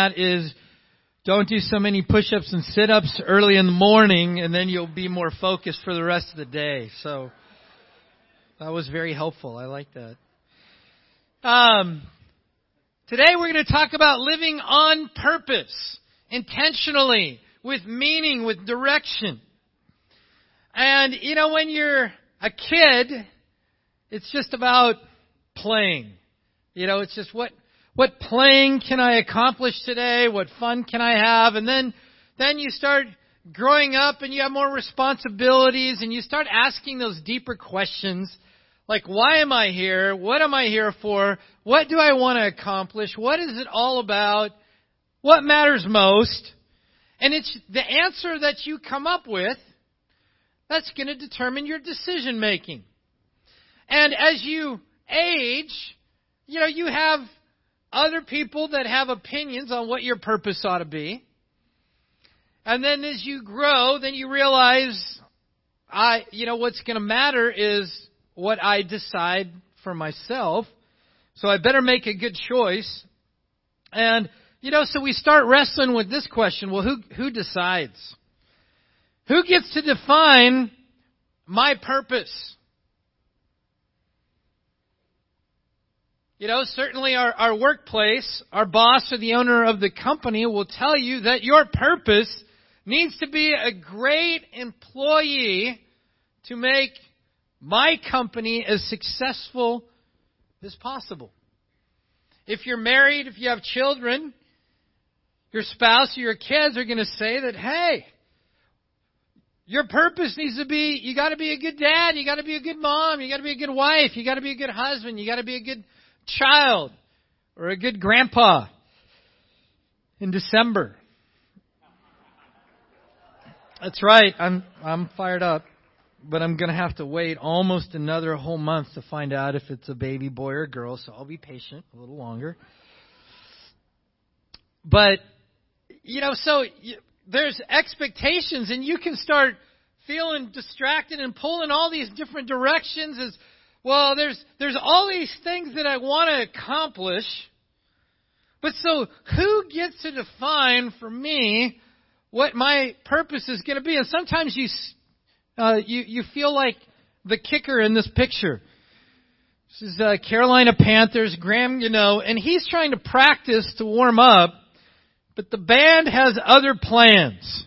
that is don't do so many push-ups and sit-ups early in the morning and then you'll be more focused for the rest of the day. So that was very helpful. I like that. Um, today we're going to talk about living on purpose, intentionally, with meaning, with direction. And you know, when you're a kid, it's just about playing. You know, it's just what what playing can I accomplish today? What fun can I have? And then then you start growing up and you have more responsibilities and you start asking those deeper questions like why am I here? What am I here for? What do I want to accomplish? What is it all about? What matters most? And it's the answer that you come up with that's going to determine your decision making. And as you age, you know, you have other people that have opinions on what your purpose ought to be. And then as you grow, then you realize I you know what's going to matter is what I decide for myself. So I better make a good choice. And you know, so we start wrestling with this question, well who who decides? Who gets to define my purpose? You know, certainly our, our workplace, our boss or the owner of the company will tell you that your purpose needs to be a great employee to make my company as successful as possible. If you're married, if you have children, your spouse or your kids are going to say that, hey, your purpose needs to be, you gotta be a good dad, you gotta be a good mom, you gotta be a good wife, you gotta be a good husband, you gotta be a good child or a good grandpa in December. That's right. I'm I'm fired up, but I'm going to have to wait almost another whole month to find out if it's a baby boy or girl, so I'll be patient a little longer. But you know, so you, there's expectations and you can start feeling distracted and pulling all these different directions as well, there's, there's all these things that I want to accomplish. But so, who gets to define for me what my purpose is going to be? And sometimes you, uh, you, you feel like the kicker in this picture. This is uh, Carolina Panthers, Graham, you know, and he's trying to practice to warm up, but the band has other plans.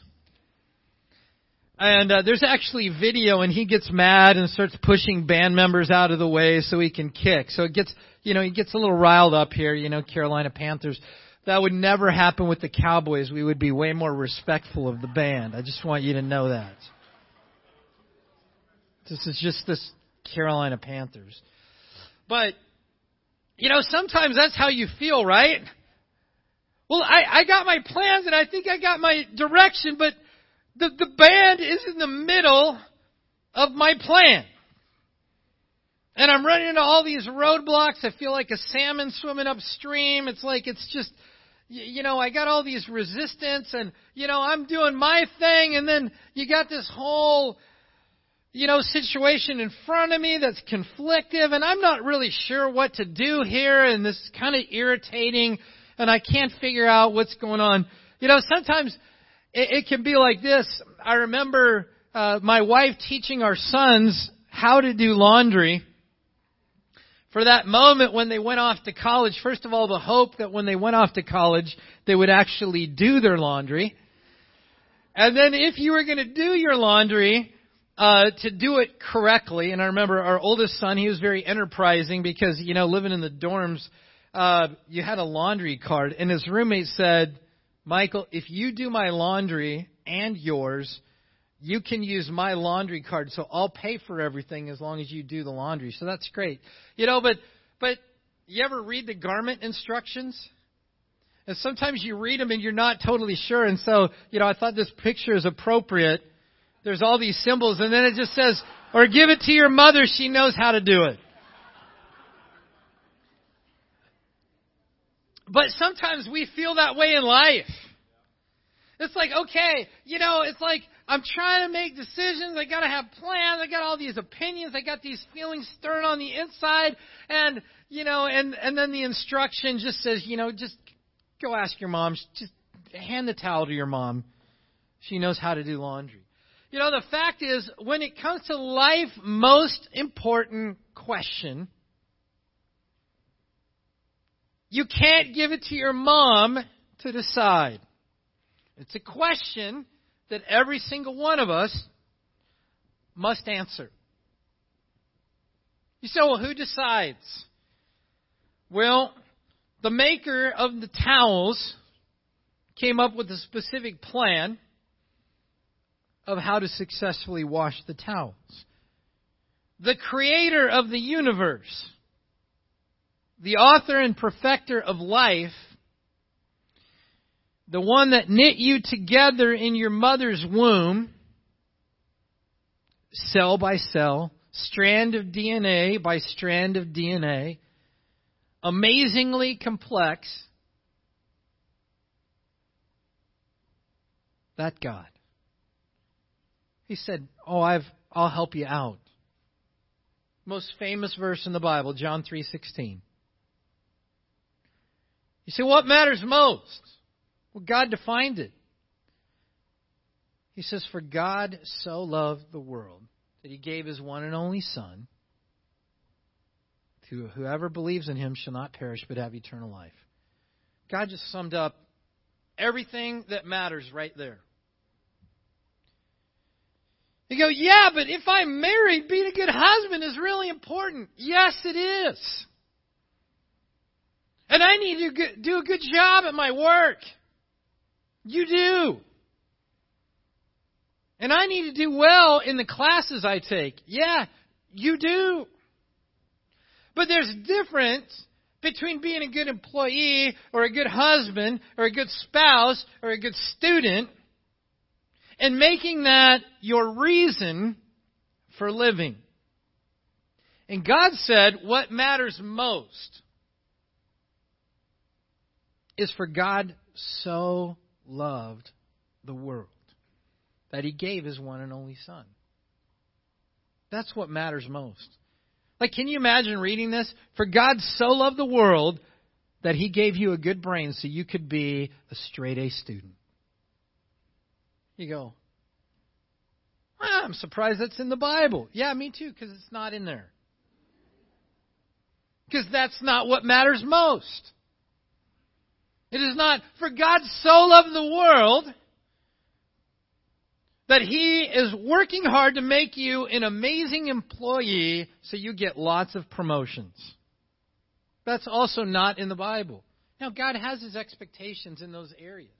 And uh, there's actually video, and he gets mad and starts pushing band members out of the way so he can kick. So it gets, you know, he gets a little riled up here. You know, Carolina Panthers. That would never happen with the Cowboys. We would be way more respectful of the band. I just want you to know that. This is just this Carolina Panthers. But, you know, sometimes that's how you feel, right? Well, I, I got my plans and I think I got my direction, but the, the band is in the middle of my plan. And I'm running into all these roadblocks. I feel like a salmon swimming upstream. It's like it's just, you know, I got all these resistance and, you know, I'm doing my thing and then you got this whole, you know, situation in front of me that's conflictive and I'm not really sure what to do here and this is kind of irritating and I can't figure out what's going on. You know, sometimes it, it can be like this. I remember uh, my wife teaching our sons how to do laundry. For that moment when they went off to college, first of all, the hope that when they went off to college, they would actually do their laundry. And then if you were going to do your laundry, uh, to do it correctly, and I remember our oldest son, he was very enterprising because, you know, living in the dorms, uh, you had a laundry card, and his roommate said, Michael, if you do my laundry and yours, you can use my laundry card, so I'll pay for everything as long as you do the laundry. So that's great. You know, but but you ever read the garment instructions? And sometimes you read them and you're not totally sure. And so, you know, I thought this picture is appropriate. There's all these symbols, and then it just says, or give it to your mother, she knows how to do it. But sometimes we feel that way in life. It's like, okay, you know, it's like I'm trying to make decisions. I got to have plans. I got all these opinions. I got these feelings stirring on the inside, and you know, and and then the instruction just says, you know, just go ask your mom. Just hand the towel to your mom. She knows how to do laundry. You know, the fact is, when it comes to life most important question, you can't give it to your mom to decide. It's a question that every single one of us must answer. You say, well, who decides? Well, the maker of the towels came up with a specific plan of how to successfully wash the towels. The creator of the universe, the author and perfecter of life, the one that knit you together in your mother's womb, cell by cell, strand of DNA by strand of DNA, amazingly complex, that God. He said, "Oh, I've I'll help you out." Most famous verse in the Bible, John 3:16. You say, "What matters most?" Well, God defined it. He says, "For God so loved the world that he gave his one and only son, to whoever believes in him shall not perish but have eternal life." God just summed up everything that matters right there. You go, yeah, but if I'm married, being a good husband is really important. Yes, it is. And I need to do a good job at my work. You do. And I need to do well in the classes I take. Yeah, you do. But there's a difference between being a good employee or a good husband or a good spouse or a good student and making that your reason for living. And God said, what matters most is for God so loved the world that he gave his one and only son. That's what matters most. Like, can you imagine reading this? For God so loved the world that he gave you a good brain so you could be a straight A student. You go, ah, I'm surprised that's in the Bible. Yeah, me too, because it's not in there. Because that's not what matters most. It is not, for God so loved the world that He is working hard to make you an amazing employee so you get lots of promotions. That's also not in the Bible. Now, God has His expectations in those areas.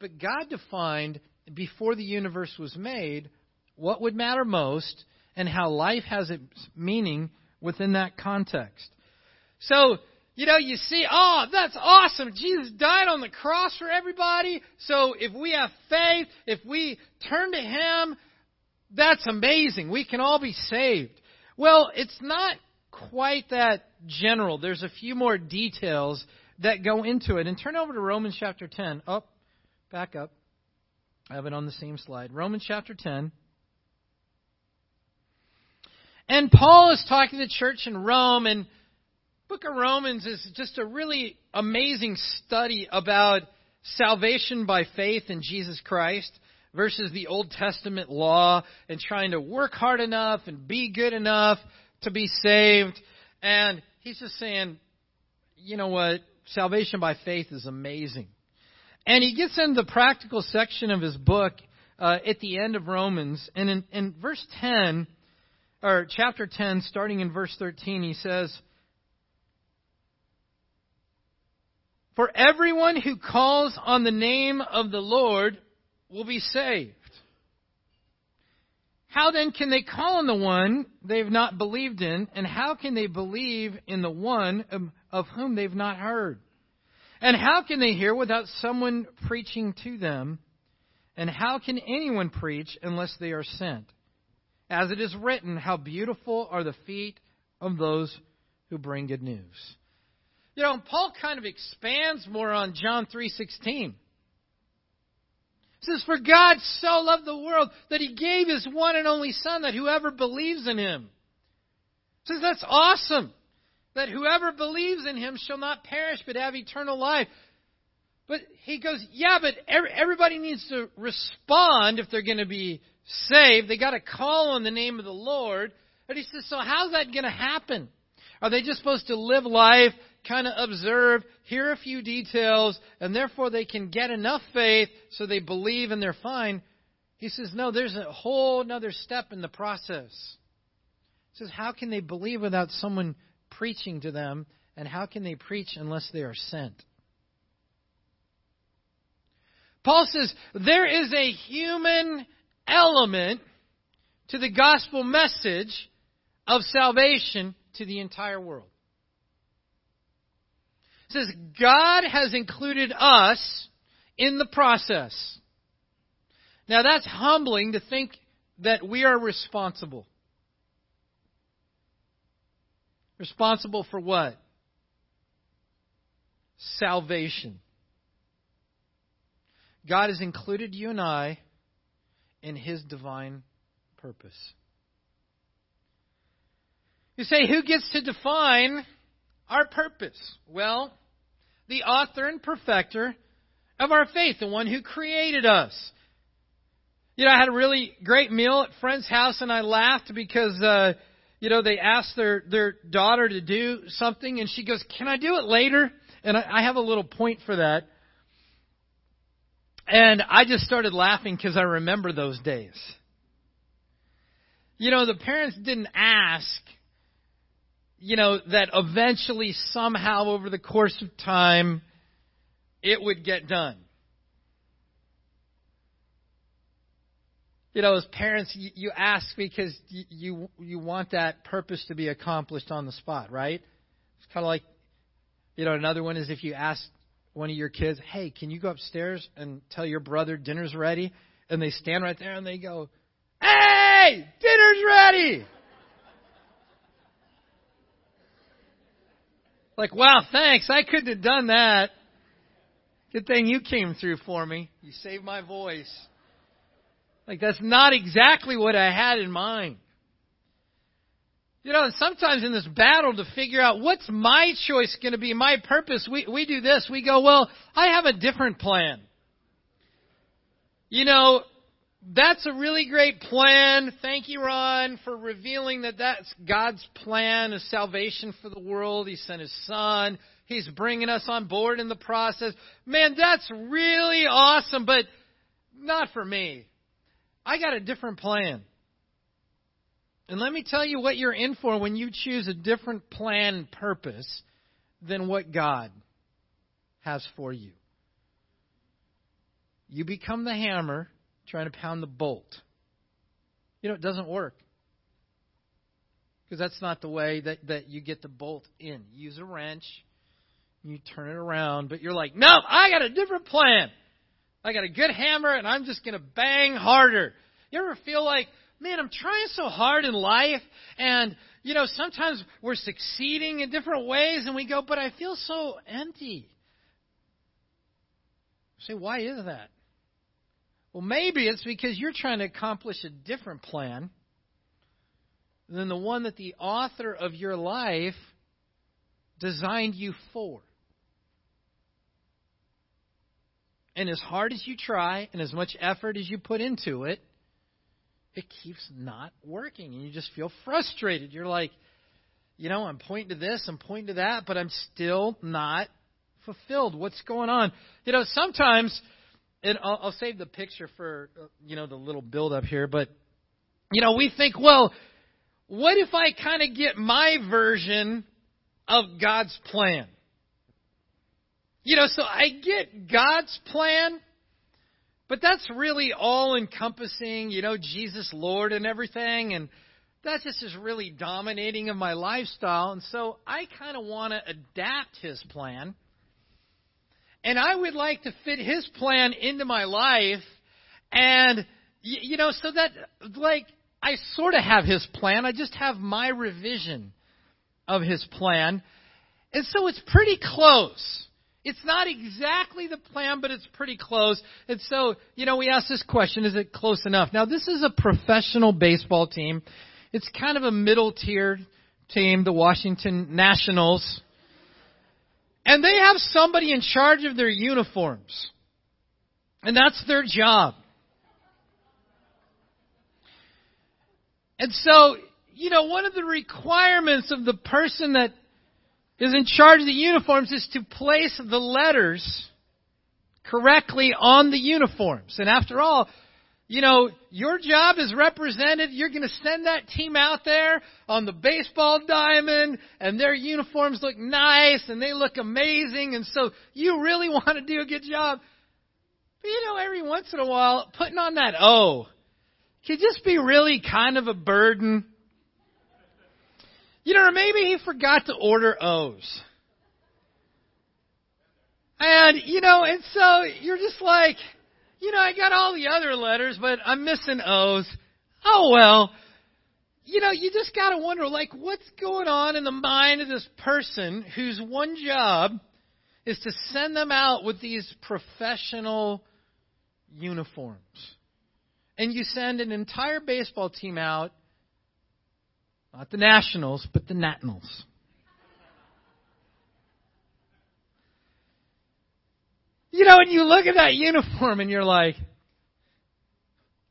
But God defined before the universe was made what would matter most and how life has its meaning within that context. So, you know, you see, oh, that's awesome. Jesus died on the cross for everybody. So if we have faith, if we turn to Him, that's amazing. We can all be saved. Well, it's not quite that general. There's a few more details that go into it. And turn over to Romans chapter 10. Up, oh, back up. I have it on the same slide. Romans chapter 10. And Paul is talking to the church in Rome, and book of Romans is just a really amazing study about salvation by faith in Jesus Christ versus the Old Testament law and trying to work hard enough and be good enough to be saved. And he's just saying, you know what? Salvation by faith is amazing. And he gets into the practical section of his book uh, at the end of Romans. And in, in verse 10, or chapter 10, starting in verse 13, he says, For everyone who calls on the name of the Lord will be saved. How then can they call on the one they've not believed in? And how can they believe in the one of whom they've not heard? And how can they hear without someone preaching to them? And how can anyone preach unless they are sent? As it is written, how beautiful are the feet of those who bring good news. You know, Paul kind of expands more on John 3:16. says, "For God so loved the world that he gave his one and only son that whoever believes in him." says that's awesome that whoever believes in him shall not perish but have eternal life. But he goes, yeah, but everybody needs to respond if they're going to be saved. They got to call on the name of the Lord. And he says, so how's that going to happen? Are they just supposed to live life, kind of observe, hear a few details, and therefore they can get enough faith so they believe and they're fine? He says, no, there's a whole other step in the process. He says, how can they believe without someone preaching to them? And how can they preach unless they are sent? Paul says there is a human element to the gospel message of salvation to the entire world. Says God has included us in the process. Now that's humbling to think that we are responsible. Responsible for what? Salvation. God has included you and I in His divine purpose. You say, who gets to define our purpose? Well, the author and perfecter of our faith, the one who created us. You know, I had a really great meal at friend's house, and I laughed because, uh, you know, they asked their their daughter to do something, and she goes, "Can I do it later?" And I, I have a little point for that. And I just started laughing because I remember those days. You know, the parents didn't ask, you know, that eventually, somehow, over the course of time, it would get done. You know, as parents, you, you ask because you, you you want that purpose to be accomplished on the spot, right? It's kind of like, you know, another one is if you ask one of your kids, hey, can you go upstairs and tell your brother dinner's ready? And they stand right there and they go, hey, dinner's ready. Like, wow, thanks. I couldn't have done that. Good thing you came through for me. You saved my voice. Like, that's not exactly what I had in mind. You know, and sometimes in this battle to figure out what's my choice going to be, my purpose, we, we do this. We go, well, I have a different plan. You know, that's a really great plan. Thank you, Ron, for revealing that that's God's plan of salvation for the world. He sent His Son. He's bringing us on board in the process. Man, that's really awesome, but not for me. I got a different plan. And let me tell you what you're in for when you choose a different plan and purpose than what God has for you. You become the hammer trying to pound the bolt. You know, it doesn't work. Because that's not the way that, that you get the bolt in. You use a wrench, you turn it around, but you're like, no, I got a different plan. I got a good hammer, and I'm just going to bang harder. You ever feel like, man, I'm trying so hard in life, and, you know, sometimes we're succeeding in different ways, and we go, but I feel so empty. say, why is that? Well, maybe it's because you're trying to accomplish a different plan than the one that the author of your life designed you for. And as hard as you try and as much effort as you put into it, it keeps not working. And you just feel frustrated. You're like, you know, I'm pointing to this, I'm pointing to that, but I'm still not fulfilled. What's going on? You know, sometimes, and I'll, I'll save the picture for, uh, you know, the little build up here, but, you know, we think, well, what if I kind of get my version of God's plan? You know, so I get God's plan, but that's really all encompassing, you know, Jesus Lord and everything. And that just is really dominating of my lifestyle. And so I kind of want to adapt his plan. And I would like to fit his plan into my life. And, you know, so that, like, I sort of have his plan. I just have my revision of his plan. And so it's pretty close. It's not exactly the plan, but it's pretty close. And so, you know, we ask this question, is it close enough? Now, this is a professional baseball team. It's kind of a middle tier team, the Washington Nationals. And they have somebody in charge of their uniforms. And that's their job. And so, you know, one of the requirements of the person that is in charge of the uniforms is to place the letters correctly on the uniforms. And after all, you know, your job is represented. You're going to send that team out there on the baseball diamond, and their uniforms look nice and they look amazing, and so you really want to do a good job. But you know, every once in a while, putting on that O can just be really kind of a burden. You know, or maybe he forgot to order O's. And, you know, and so you're just like, you know, I got all the other letters, but I'm missing O's. Oh well. You know, you just got to wonder, like, what's going on in the mind of this person whose one job is to send them out with these professional uniforms. And you send an entire baseball team out, not the Nationals, but the Nationals. You know, and you look at that uniform and you're like,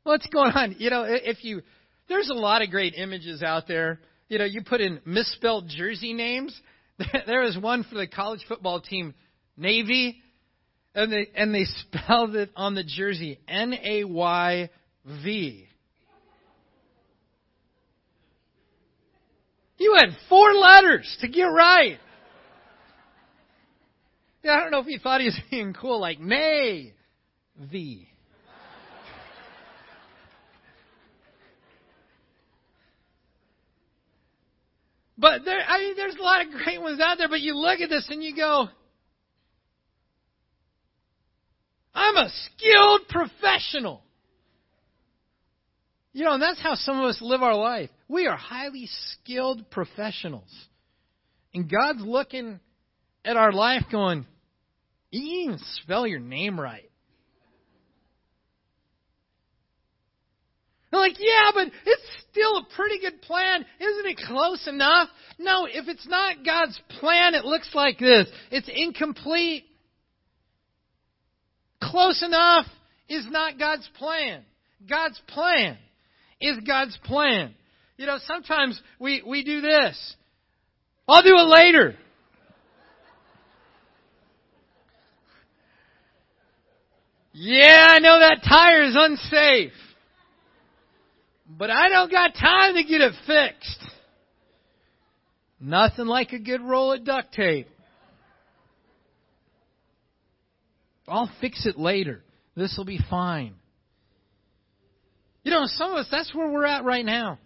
what's going on? You know, if you, there's a lot of great images out there. You know, you put in misspelled jersey names. There was one for the college football team, Navy, and they and they spelled it on the jersey N A Y V. You had four letters to get right. Yeah, I don't know if he thought he was being cool, like Nay, thee. But there, I mean, there's a lot of great ones out there. But you look at this and you go, "I'm a skilled professional." You know, and that's how some of us live our life. We are highly skilled professionals, and God's looking at our life, going, you didn't even spell your name right. They're like, yeah, but it's still a pretty good plan. Isn't it close enough? No, if it's not God's plan, it looks like this. It's incomplete. Close enough is not God's plan. God's plan is God's plan. You know, sometimes we, we do this. I'll do it later. Yeah, I know that tire is unsafe. But I don't got time to get it fixed. Nothing like a good roll of duct tape. I'll fix it later. This will be fine. You know, some of us, that's where we're at right now.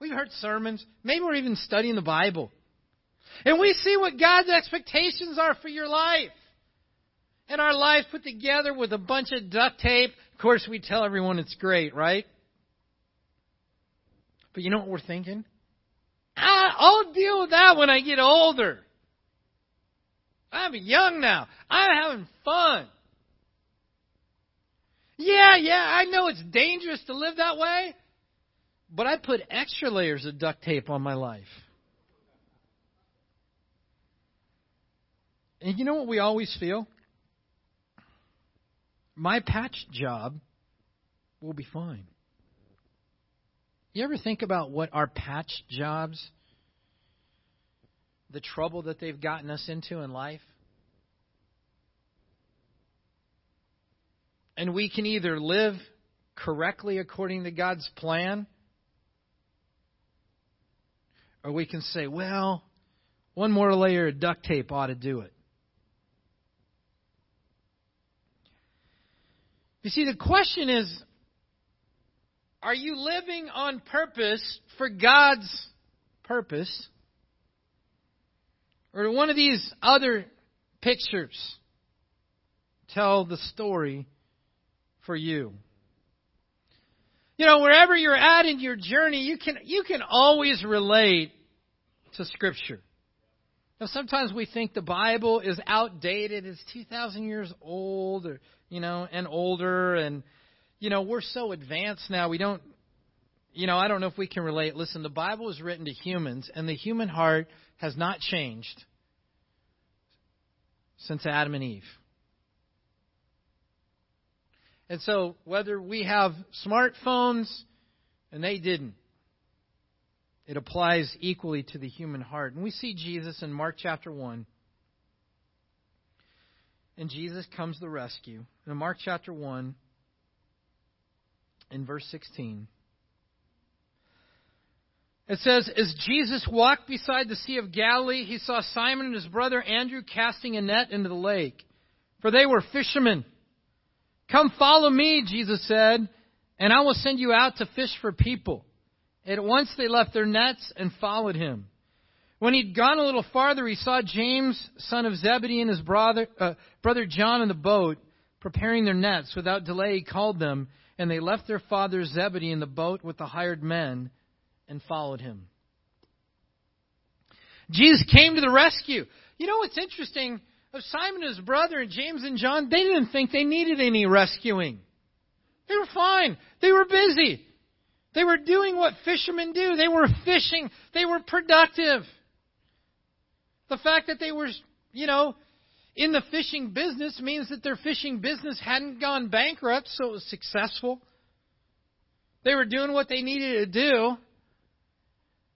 We've heard sermons. Maybe we're even studying the Bible. And we see what God's expectations are for your life and our lives put together with a bunch of duct tape. Of course, we tell everyone it's great, right? But you know what we're thinking? Ah, I'll deal with that when I get older. I'm young now. I'm having fun. Yeah, yeah, I know it's dangerous to live that way, but I put extra layers of duct tape on my life. And you know what we always feel? My patch job will be fine. You ever think about what our patch jobs, the trouble that they've gotten us into in life? And we can either live correctly according to God's plan, or we can say, well, one more layer of duct tape ought to do it. You see, the question is are you living on purpose for God's purpose? Or do one of these other pictures tell the story for you? You know, wherever you're at in your journey, you can you can always relate to Scripture. Now, sometimes we think the Bible is outdated; it's two thousand years old, or you know, and older, and you know, we're so advanced now. We don't, you know, I don't know if we can relate. Listen, the Bible is written to humans, and the human heart has not changed since Adam and Eve. And so, whether we have smartphones and they didn't, it applies equally to the human heart. And we see Jesus in Mark chapter 1. And Jesus comes to the rescue. In Mark chapter 1, in verse 16, it says, As Jesus walked beside the Sea of Galilee, he saw Simon and his brother Andrew casting a net into the lake, for they were fishermen. Come follow me, Jesus said, and I will send you out to fish for people. At once they left their nets and followed him. When he'd gone a little farther, he saw James, son of Zebedee, and his brother, uh, brother John in the boat, preparing their nets. Without delay, he called them, and they left their father Zebedee in the boat with the hired men and followed him. Jesus came to the rescue. You know what's interesting? Of Simon and his brother and James and John, they didn't think they needed any rescuing. They were fine. They were busy. They were doing what fishermen do. They were fishing. They were productive. The fact that they were, you know, in the fishing business means that their fishing business hadn't gone bankrupt, so it was successful. They were doing what they needed to do.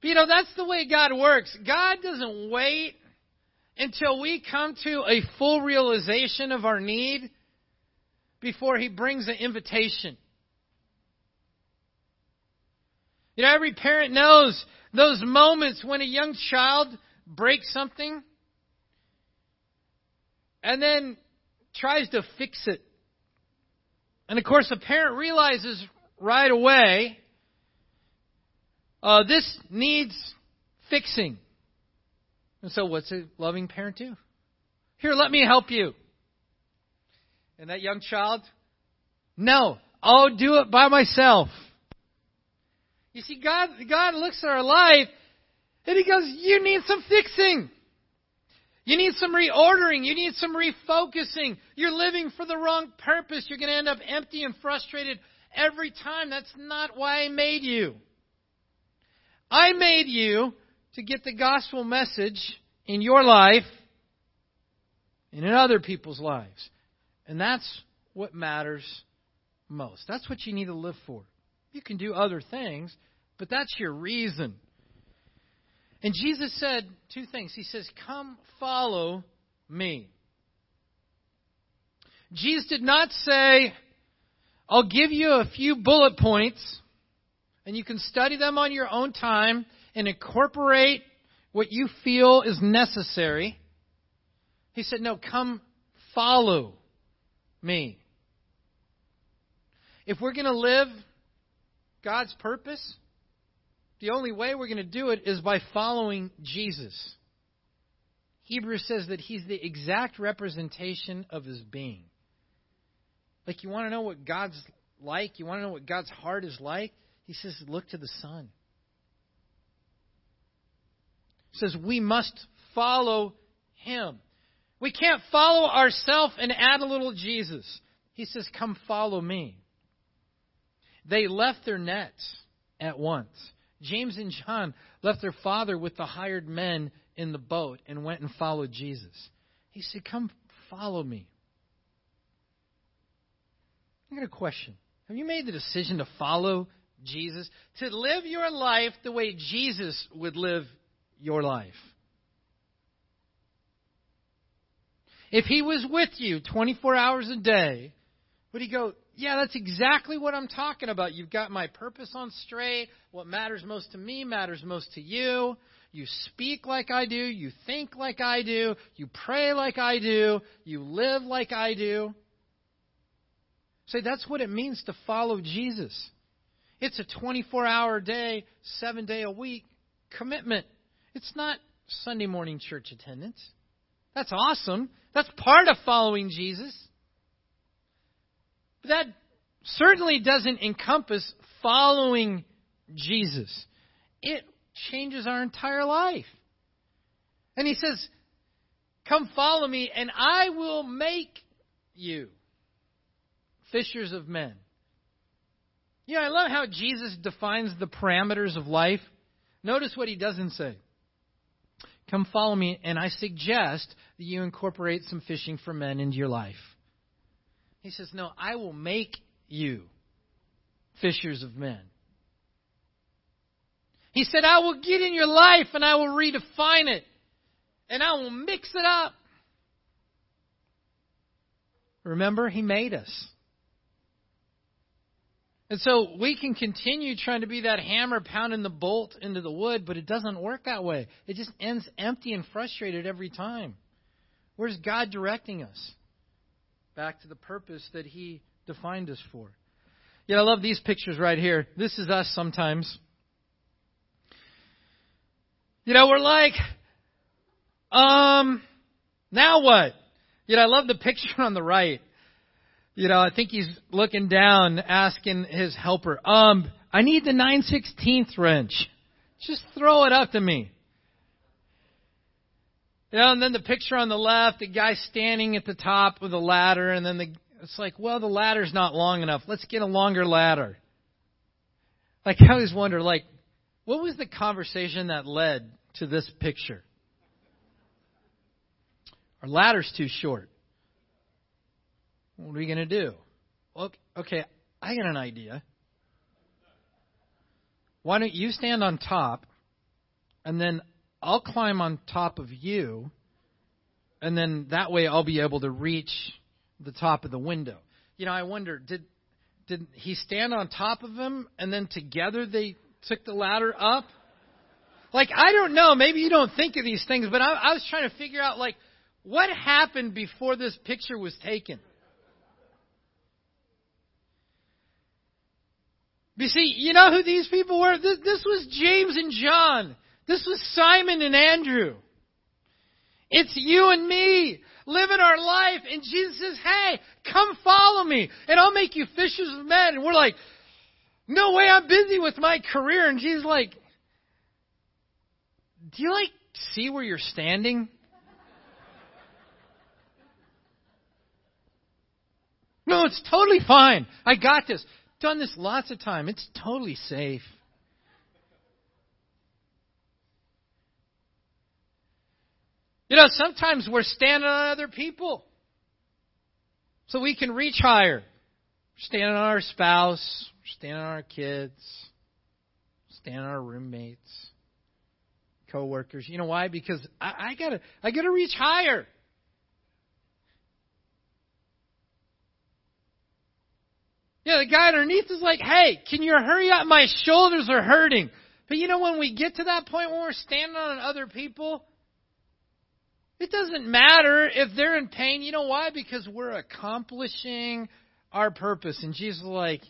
But, you know, that's the way God works. God doesn't wait until we come to a full realization of our need before He brings an invitation. You know, every parent knows those moments when a young child break something and then tries to fix it. And of course, the parent realizes right away uh, this needs fixing. And so, what's a loving parent do? Here, let me help you. And that young child, no, I'll do it by myself. You see, God, God looks at our life and He goes, You need some fixing. You need some reordering. You need some refocusing. You're living for the wrong purpose. You're going to end up empty and frustrated every time. That's not why I made you. I made you to get the gospel message in your life and in other people's lives. And that's what matters most. That's what you need to live for. You can do other things, but that's your reason. And Jesus said two things. He says, Come follow me. Jesus did not say, I'll give you a few bullet points, and you can study them on your own time and incorporate what you feel is necessary. He said, No, come follow me. If we're going to live God's purpose, the only way we're going to do it is by following Jesus. Hebrews says that he's the exact representation of his being. Like, you want to know what God's like? You want to know what God's heart is like? He says, look to the Son. He says, we must follow him. We can't follow ourselves and add a little Jesus. He says, come follow me. They left their nets at once. James and John left their father with the hired men in the boat and went and followed Jesus. He said, Come follow me. I got a question. Have you made the decision to follow Jesus? To live your life the way Jesus would live your life? If he was with you 24 hours a day, would he go, yeah, that's exactly what I'm talking about. You've got my purpose on straight. What matters most to me matters most to you. You speak like I do. You think like I do. You pray like I do. You live like I do. Say, that's what it means to follow Jesus. It's a 24 hour day, seven day a week commitment. It's not Sunday morning church attendance. That's awesome. That's part of following Jesus. But that certainly doesn't encompass following Jesus. It changes our entire life. And he says, Come follow me, and I will make you fishers of men. You know, I love how Jesus defines the parameters of life. Notice what he doesn't say. Come follow me, and I suggest that you incorporate some fishing for men into your life. He says, No, I will make you fishers of men. He said, I will get in your life and I will redefine it and I will mix it up. Remember, He made us. And so we can continue trying to be that hammer pounding the bolt into the wood, but it doesn't work that way. It just ends empty and frustrated every time. Where's God directing us? Back to the purpose that He defined us for. Yeah, I love these pictures right here. This is us sometimes. You know, we're like, um, now what? You know, I love the picture on the right. You know, I think he's looking down, asking his helper, um, I need the 9 16th wrench. Just throw it up to me. You know, and then the picture on the left, the guy standing at the top with a ladder, and then the, it's like, well, the ladder's not long enough. Let's get a longer ladder. Like, I always wonder, like, what was the conversation that led to this picture? Our ladder's too short. What are we going to do? Okay, I got an idea. Why don't you stand on top, and then I'll climb on top of you, and then that way I'll be able to reach the top of the window. You know, I wonder did did he stand on top of him, and then together they took the ladder up? Like I don't know. Maybe you don't think of these things, but I, I was trying to figure out like what happened before this picture was taken? You see, you know who these people were? This, this was James and John. This was Simon and Andrew. It's you and me living our life. And Jesus says, Hey, come follow me, and I'll make you fishers of men. And we're like, No way, I'm busy with my career. And Jesus like, Do you like see where you're standing? No, it's totally fine. I got this. Done this lots of time. It's totally safe. You know, sometimes we're standing on other people so we can reach higher. We're standing on our spouse, we're standing on our kids, standing on our roommates, coworkers. You know why? Because I, I gotta I gotta reach higher. Yeah, the guy underneath is like, hey, can you hurry up? My shoulders are hurting. But you know, when we get to that point when we're standing on other people, it doesn't matter if they're in pain. You know why? Because we're accomplishing our purpose. And Jesus is like,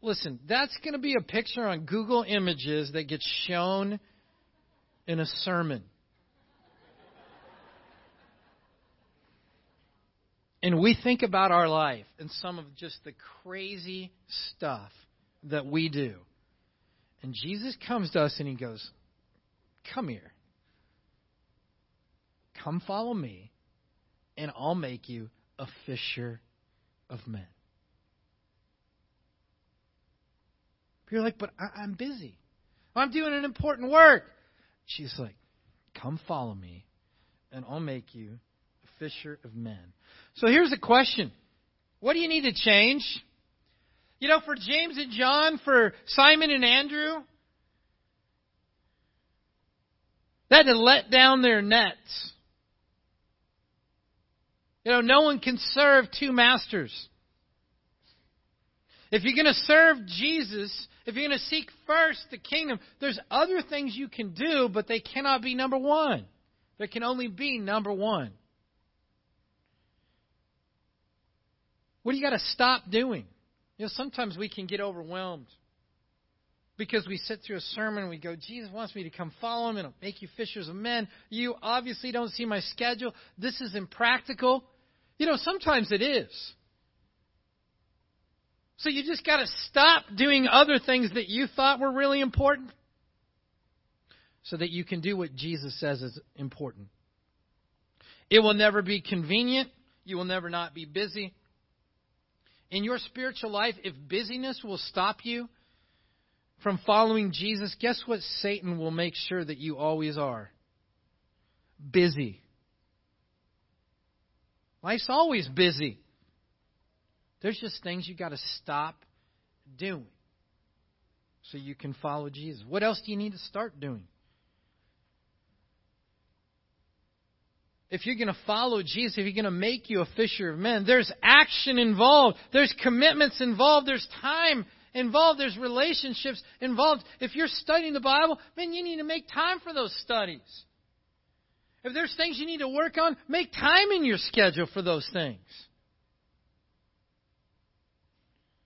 listen, that's going to be a picture on Google Images that gets shown in a sermon. And we think about our life and some of just the crazy stuff that we do. And Jesus comes to us and he goes, Come here. Come follow me, and I'll make you a fisher of men. You're like, but I, am busy. I'm doing an important work. She's like, come follow me, and I'll make you a fisher of men. So here's a question What do you need to change? You know, for James and John, for Simon and Andrew, they had to let down their nets. You know, no one can serve two masters. If you're going to serve Jesus, if you're going to seek first the kingdom, there's other things you can do, but they cannot be number one. There can only be number one. What do you got to stop doing? You know, sometimes we can get overwhelmed because we sit through a sermon and we go, Jesus wants me to come follow him and make you fishers of men. You obviously don't see my schedule. This is impractical. You know, sometimes it is. So you just got to stop doing other things that you thought were really important so that you can do what Jesus says is important. It will never be convenient. You will never not be busy. In your spiritual life, if busyness will stop you from following Jesus, guess what Satan will make sure that you always are? busy. Life's always busy. There's just things you got to stop doing so you can follow Jesus. What else do you need to start doing? If you're going to follow Jesus, if you're going to make you a fisher of men, there's action involved. There's commitments involved. There's time involved. There's relationships involved. If you're studying the Bible, man, you need to make time for those studies. If there's things you need to work on, make time in your schedule for those things.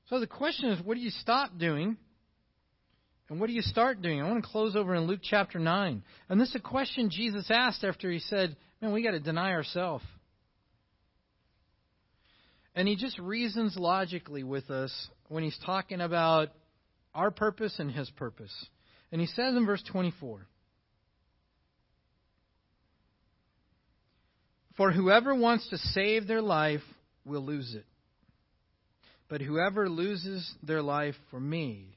So the question is, what do you stop doing? And what do you start doing? I want to close over in Luke chapter 9. And this is a question Jesus asked after he said, Man, we got to deny ourselves. And he just reasons logically with us when he's talking about our purpose and his purpose. And he says in verse 24 For whoever wants to save their life will lose it. But whoever loses their life for me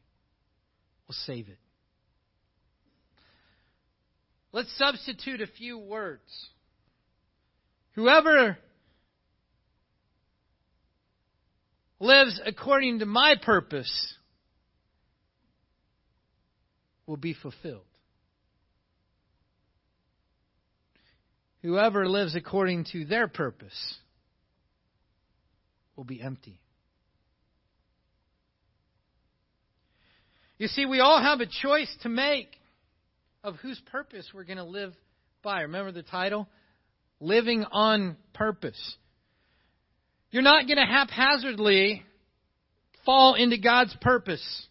will save it. Let's substitute a few words. Whoever lives according to my purpose will be fulfilled. Whoever lives according to their purpose will be empty. You see, we all have a choice to make of whose purpose we're going to live by. Remember the title? Living on Purpose. You're not going to haphazardly fall into God's purpose.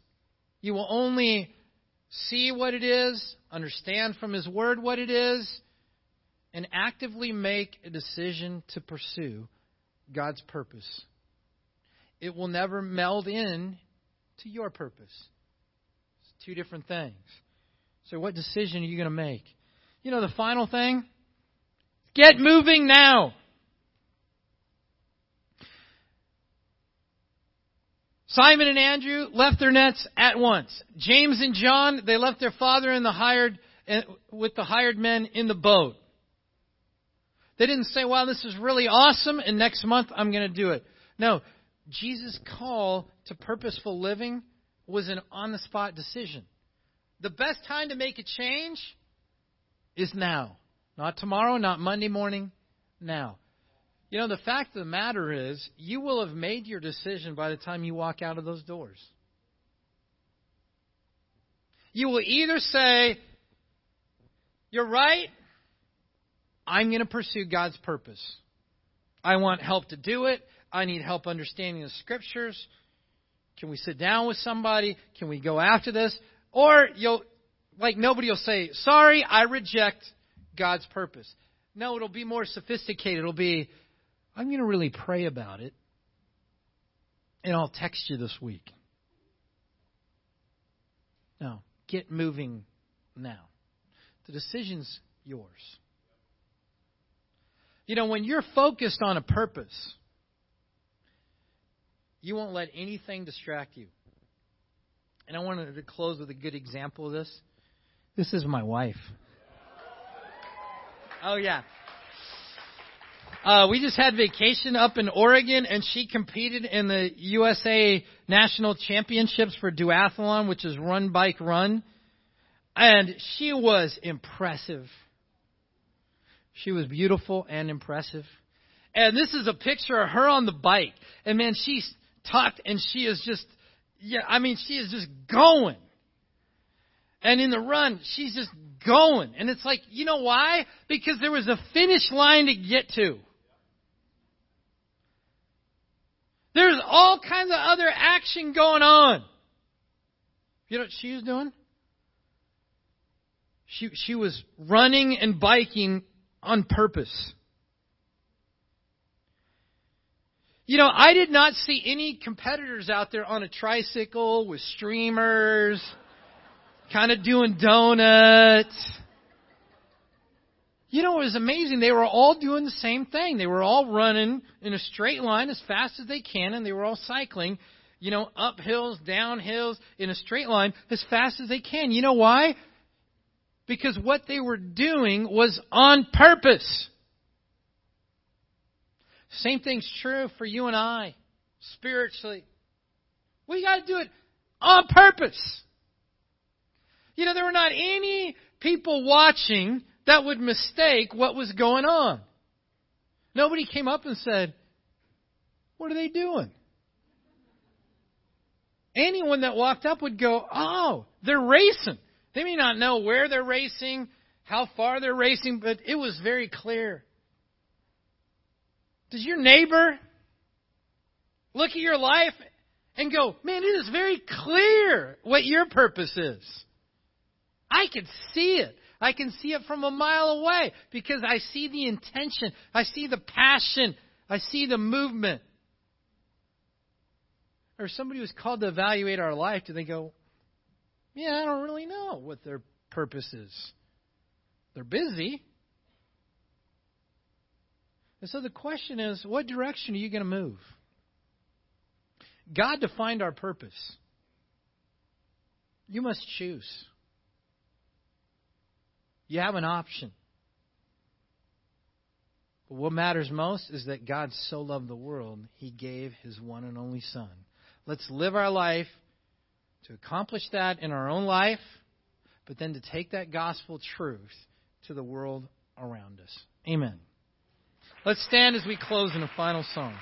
You will only see what it is, understand from His Word what it is, and actively make a decision to pursue God's purpose. It will never meld in to your purpose. It's Two different things. So, what decision are you going to make? You know, the final thing? Get moving now. Simon and Andrew left their nets at once. James and John, they left their father and the hired eh, with the hired men in the boat. They didn't say, "Wow, this is really awesome and next month I'm going to do it." No, Jesus' call to purposeful living was an on the spot decision. The best time to make a change is now. Not tomorrow, not Monday morning, now. You know, the fact of the matter is, you will have made your decision by the time you walk out of those doors. You will either say, You're right, I'm going to pursue God's purpose. I want help to do it. I need help understanding the scriptures. Can we sit down with somebody? Can we go after this? Or you'll, like nobody will say, sorry, I reject God's purpose. No, it'll be more sophisticated. It'll be, I'm going to really pray about it. And I'll text you this week. Now, get moving now. The decision's yours. You know, when you're focused on a purpose, you won't let anything distract you. And I wanted to close with a good example of this. This is my wife. Oh, yeah. Uh, we just had vacation up in Oregon, and she competed in the USA National Championships for duathlon, which is run, bike, run. And she was impressive. She was beautiful and impressive. And this is a picture of her on the bike. And man, she's tucked and she is just, yeah, I mean, she is just going. And in the run, she's just going. And it's like, you know why? Because there was a finish line to get to. There's all kinds of other action going on. You know what she was doing? She, she was running and biking on purpose. You know, I did not see any competitors out there on a tricycle with streamers, kind of doing donuts. You know, it was amazing. They were all doing the same thing. They were all running in a straight line as fast as they can, and they were all cycling, you know, up hills, down hills, in a straight line as fast as they can. You know why? Because what they were doing was on purpose. Same thing's true for you and I, spiritually. We got to do it on purpose. You know, there were not any people watching that would mistake what was going on. Nobody came up and said, What are they doing? Anyone that walked up would go, Oh, they're racing. They may not know where they're racing, how far they're racing, but it was very clear. Does your neighbor look at your life and go, Man, it is very clear what your purpose is? I can see it. I can see it from a mile away because I see the intention. I see the passion. I see the movement. Or somebody who's called to evaluate our life, do they go, Yeah, I don't really know what their purpose is? They're busy. And so the question is, what direction are you going to move? God defined our purpose. You must choose. You have an option. But what matters most is that God so loved the world, he gave his one and only Son. Let's live our life to accomplish that in our own life, but then to take that gospel truth to the world around us. Amen. Let's stand as we close in a final song.